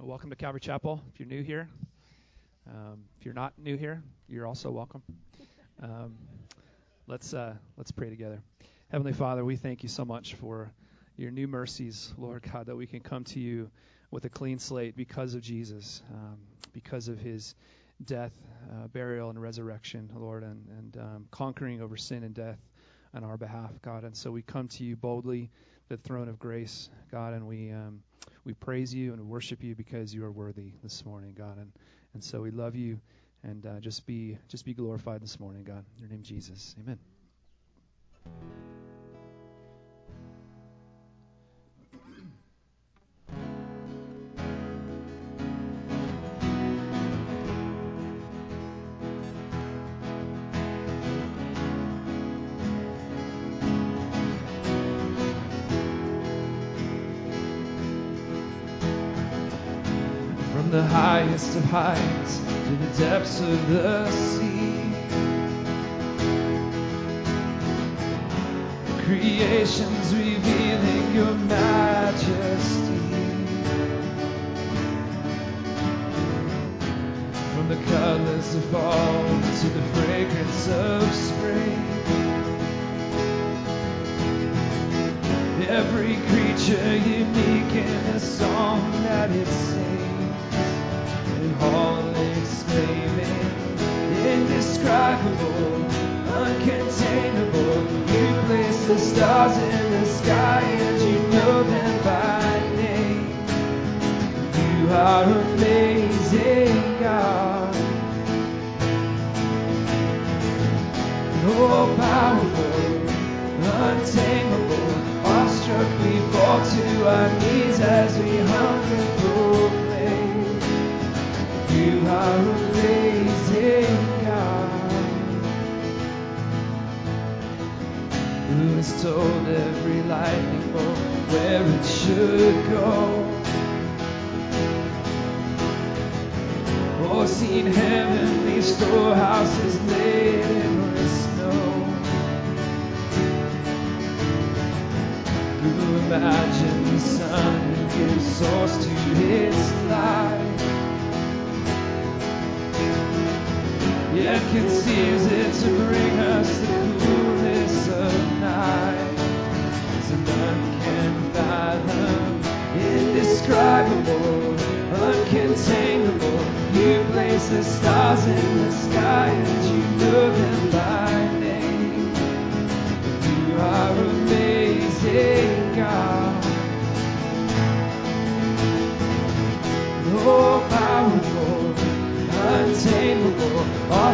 welcome to Calvary Chapel. If you're new here, um, if you're not new here, you're also welcome. Um, let's uh, let's pray together. Heavenly Father, we thank you so much for your new mercies, Lord God, that we can come to you with a clean slate because of Jesus, um, because of his death, uh, burial, and resurrection, Lord, and, and um, conquering over sin and death on our behalf, God. And so we come to you boldly, the throne of grace, God, and we um, we praise you and worship you because you are worthy this morning, God. And and so we love you, and uh, just be just be glorified this morning, God. In your name, Jesus. Amen. The highest of heights to the depths of the sea. Creation's revealing your majesty. From the colors of fall to the fragrance of spring. Every creature unique in the song that it sings all exclaiming, indescribable, uncontainable. You place the stars in the sky and you know them by name. You are amazing, God. Powerful, untamable, awestruck, we fall to our knees as we humbly proclaim. Told every bolt where it should go? Seen heavenly storehouses in the snow? Who imagined the sun gives source to its light? Uncontainable. You place the stars in the sky and you know them by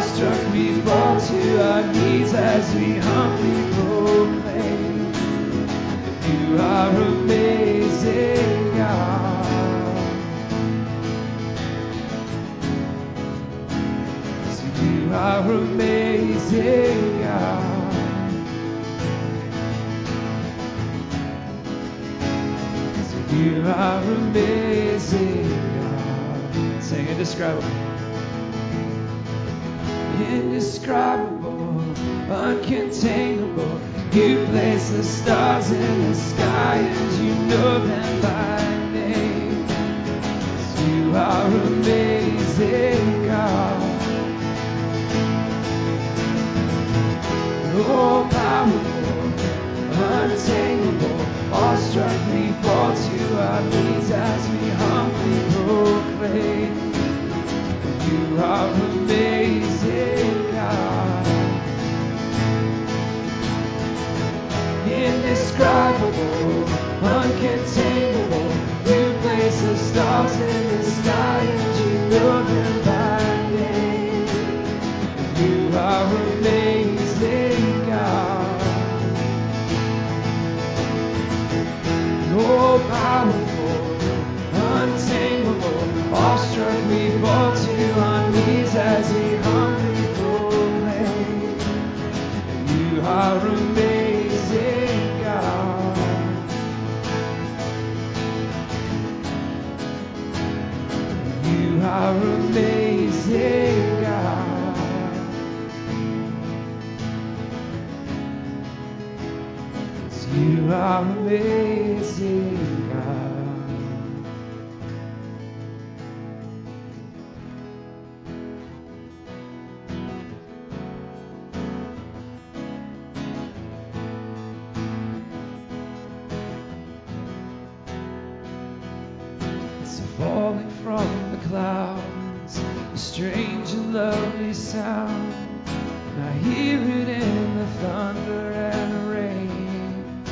Awestruck we fall to our knees as we humbly proclaim that You are amazing, God. So you are amazing, God. So you are amazing, God. Sing indescribable indescribable, uncontainable. You place the stars in the sky and you know them by name. You are amazing, God. Oh, powerful, untamable, awestruck we fall to our knees as we humbly proclaim. Uncontainable. You place the stars in the sky and you know them falling from the clouds, a strange and lovely sound. And I hear it in the thunder and the rain.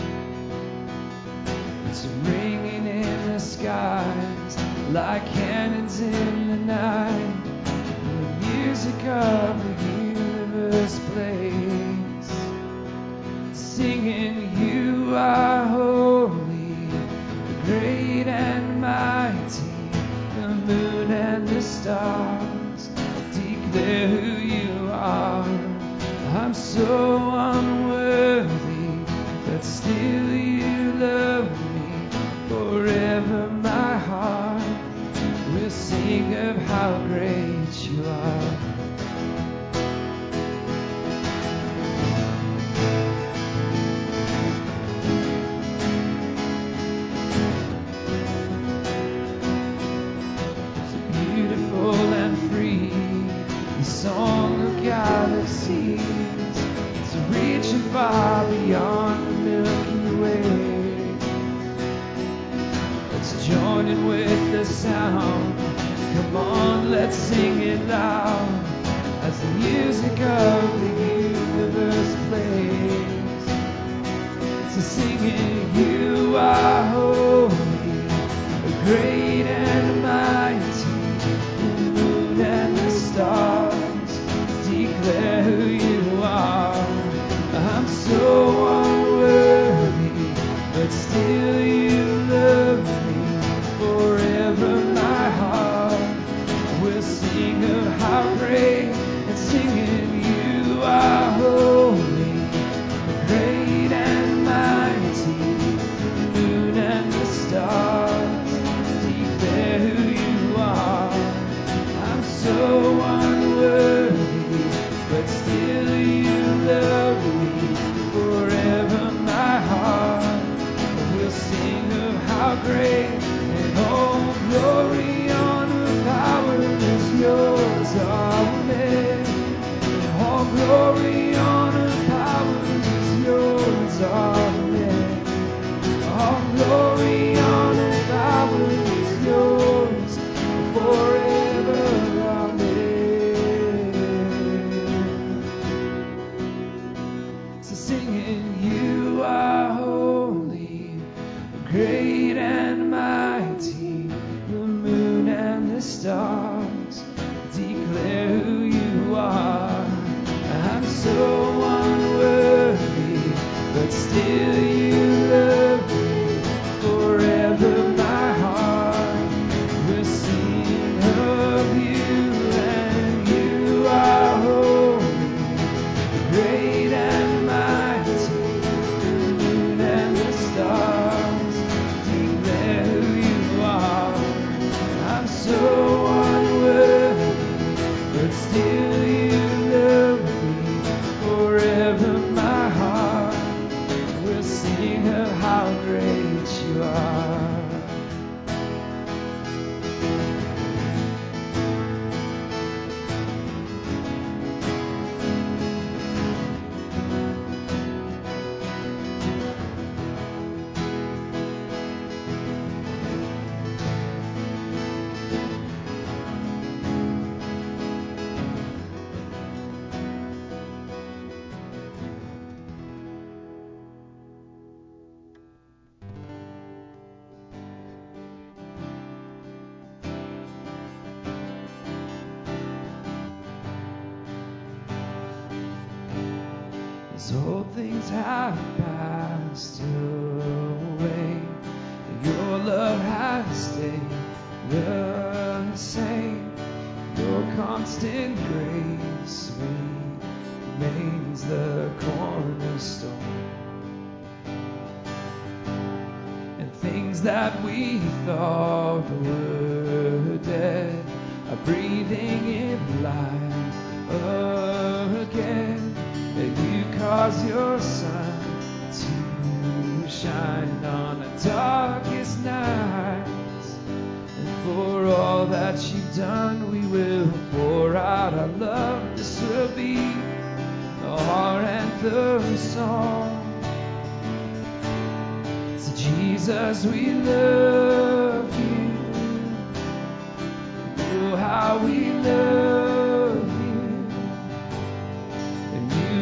It's ringing in the skies like cannons in the night. The music of stars declare who you are. I'm so unworthy, but still you love me forever. My heart will sing of how great you are. Let's join in with the sound. Come on, let's sing it loud as the music of the universe plays. So singing, you are holy, great and mighty. The moon and the stars declare who you are. I'm so unworthy, but still sing of how great singing, you are holy, great and mighty. The moon and the stars declare who you are. I'm so unworthy, but still you As old things have passed away, your love has stayed the same. Your constant grace remains the cornerstone. And things that we thought were dead are breathing in cause your sun to shine on the darkest nights. And for all that you've done, we will pour out our love. This will be our anthem song. So, Jesus, we love you. Oh, how we love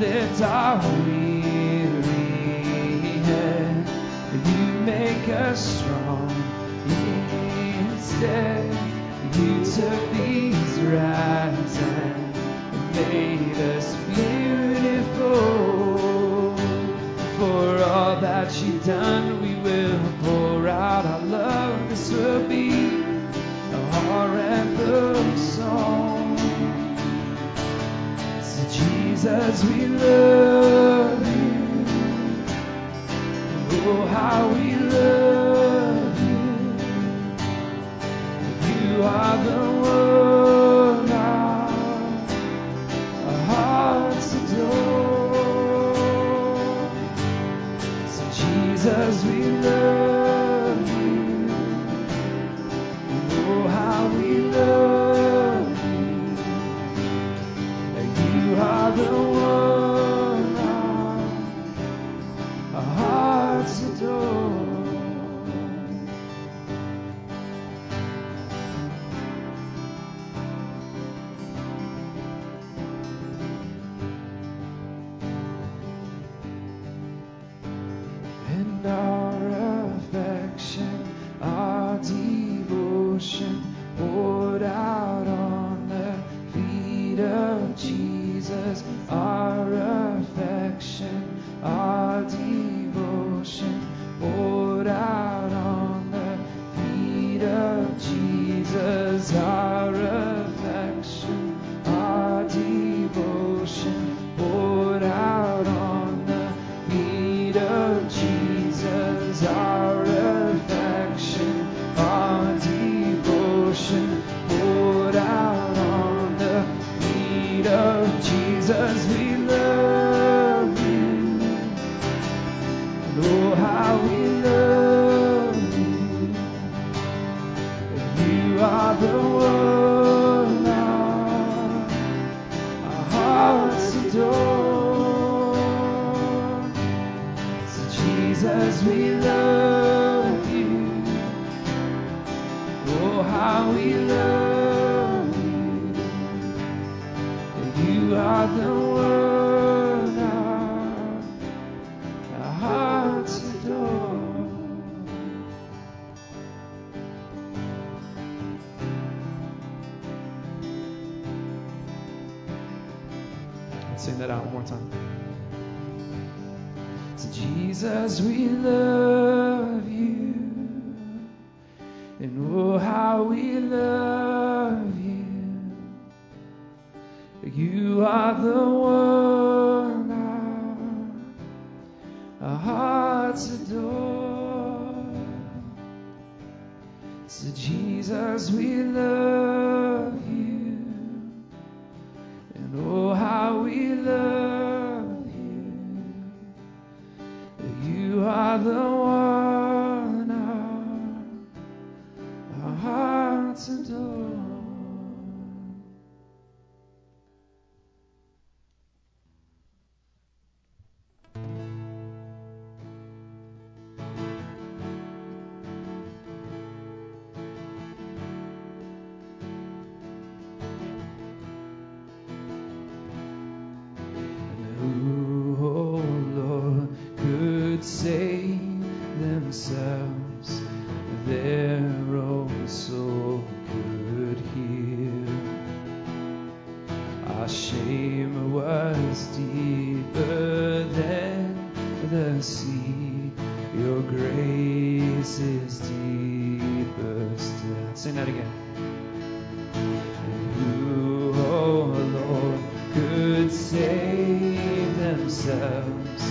lift our weary head. You make us strong instead. You took these rags and made us beautiful. For all that you've done, we will pour out our love. This will be our anthem. Jesus, we love you. Oh, how we love you. You are the one. how we love. So, Jesus, we love you. And oh, how we love you. You are the one our, hearts adore. So, Jesus, we love you. And oh, how we love the save themselves.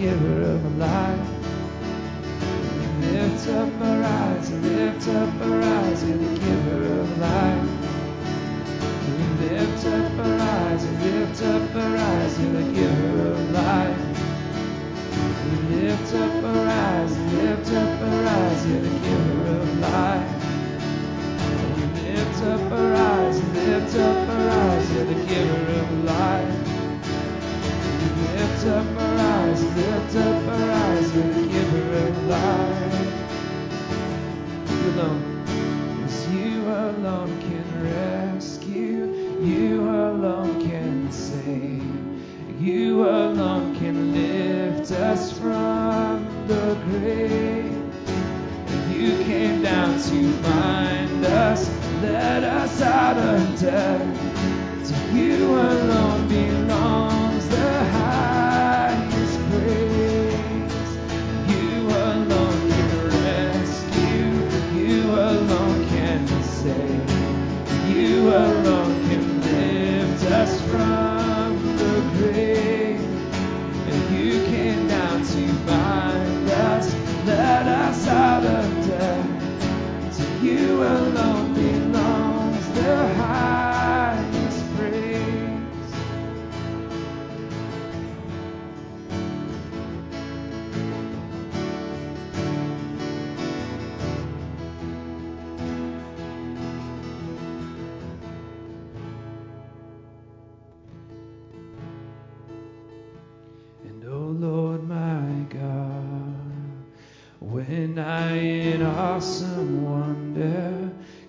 you.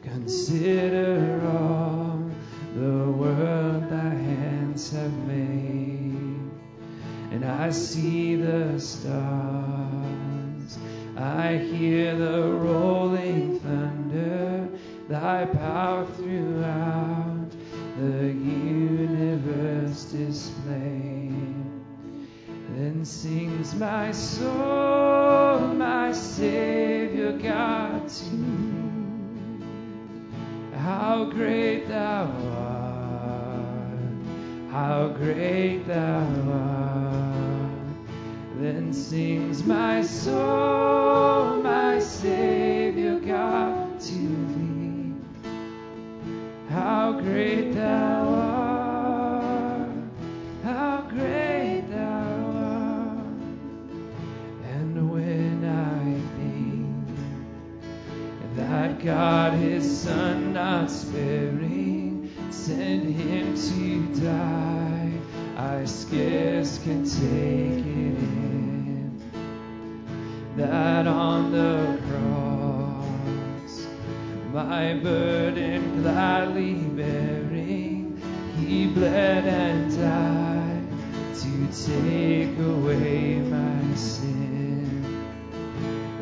consider all the world thy hands have made. And I see the stars, I hear the rolling thunder, thy power throughout the universe displayed. Then sings my soul, my Savior God how great thou art, how great thou art. Then sings my soul.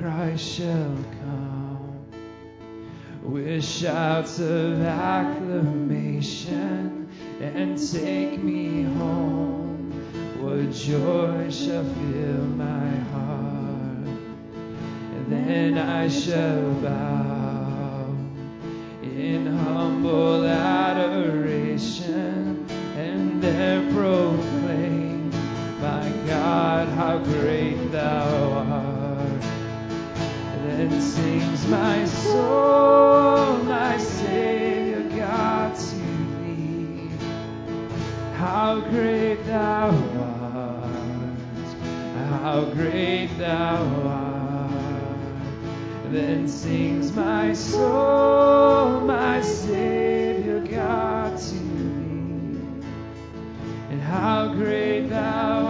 Christ shall come with shouts of acclamation and take me home, what joy shall fill my heart. Then I shall bow in humble adoration and there proclaim, My God, how great thou art. How great thou art,